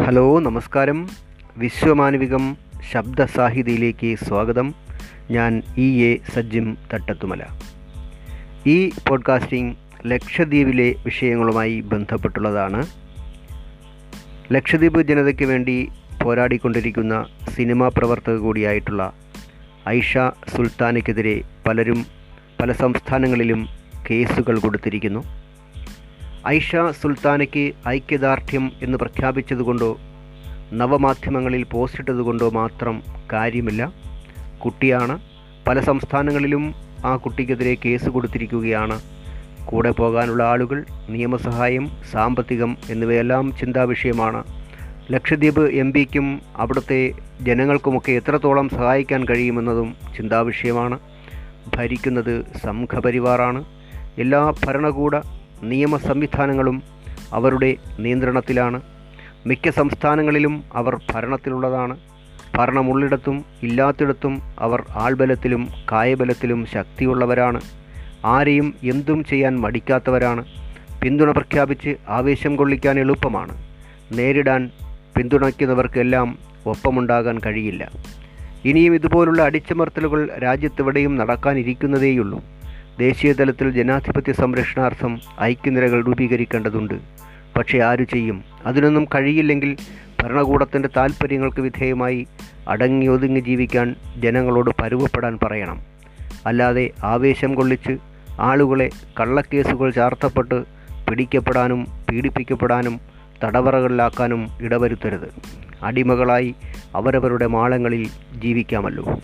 Hello നമസ്കാരം. വിശ്വമാനവികം ശബ്ദസാഹിതിയിലേക്ക് സ്വാഗതം. ഞാൻ ഇ എ സജ്ജിം തട്ടത്തുമല. ഈ പോഡ്കാസ്റ്റിംഗ് ലക്ഷദ്വീപിലെ വിഷയങ്ങളുമായി ബന്ധപ്പെട്ടുള്ളതാണ്. ലക്ഷദ്വീപ് ജനതയ്ക്ക് വേണ്ടി പോരാടിക്കൊണ്ടിരിക്കുന്ന സിനിമാ പ്രവർത്തക കൂടിയായിട്ടുള്ള ഐഷ സുൽത്താനയ്ക്കെതിരെ പലരും പല സംസ്ഥാനങ്ങളിലും കേസുകൾ കൊടുത്തിരിക്കുന്നു. ഐഷ സുൽത്താനയ്ക്ക് ഐക്യദാർഢ്യം എന്ന് പ്രഖ്യാപിച്ചതുകൊണ്ടോ നവമാധ്യമങ്ങളിൽ പോസ്റ്റിട്ടതുകൊണ്ടോ മാത്രം കാര്യമില്ല. കുട്ടിയാണ്. പല സംസ്ഥാനങ്ങളിലും ആ കുട്ടിക്കെതിരെ കേസ് കൊടുത്തിരിക്കുകയാണ്. കൂടെ പോകാനുള്ള ആളുകൾ നിയമസഹായം സാമ്പത്തികം എന്നിവയെല്ലാം ചിന്താവിഷയമാണ്. ലക്ഷദ്വീപ് എം പിക്കും അവിടുത്തെ ജനങ്ങൾക്കുമൊക്കെ എത്രത്തോളം സഹായിക്കാൻ കഴിയുമെന്നതും ചിന്താവിഷയമാണ്. ഭരിക്കുന്നത് സംഘപരിവാറാണ്. എല്ലാ ഭരണകൂട നിയമ സംവിധാനങ്ങളും അവരുടെ നിയന്ത്രണത്തിലാണ്. മിക്ക സംസ്ഥാനങ്ങളിലും അവർ ഭരണത്തിലുള്ളതാണ്. ഭരണമുള്ളിടത്തും ഇല്ലാത്തിടത്തും അവർ ആൾബലത്തിലും കായബലത്തിലും ശക്തിയുള്ളവരാണ്. ആരെയും എന്തും ചെയ്യാൻ മടിക്കാത്തവരാണ്. പിന്തുണ പ്രഖ്യാപിച്ച് ആവേശം കൊള്ളിക്കാൻ എളുപ്പമാണ്. നേരിടാൻ പിന്തുണയ്ക്കുന്നവർക്കെല്ലാം ഒപ്പമുണ്ടാകാൻ കഴിയില്ല. ഇനിയും ഇതുപോലുള്ള അടിച്ചമർത്തലുകൾ രാജ്യത്തെവിടെയും നടക്കാനിരിക്കുന്നതേയുള്ളൂ. ദേശീയ തലത്തിൽ ജനാധിപത്യ സംരക്ഷണാർത്ഥം ഐക്യനിരകൾ രൂപീകരിക്കേണ്ടതുണ്ട്. പക്ഷേ ആരു ചെയ്യും? അതിനൊന്നും കഴിയില്ലെങ്കിൽ ഭരണകൂടത്തിന്റെ താൽപ്പര്യങ്ങൾക്ക് വിധേയമായി അടങ്ങി ഒതുങ്ങി ജീവിക്കാൻ ജനങ്ങളോട് പരുവപ്പെടാൻ പറയണം. അല്ലാതെ ആവേശം കൊള്ളിച്ച് ആളുകളെ കള്ളക്കേസുകൾ ചാർത്തപ്പെട്ട് പിടിക്കപ്പെടാനും പീഡിപ്പിക്കപ്പെടാനും തടവറകളിലാക്കാനും ഇടവരുത്തരുത്. അടിമകളായി അവരവരുടെ മാളങ്ങളിൽ ജീവിക്കാമല്ലോ.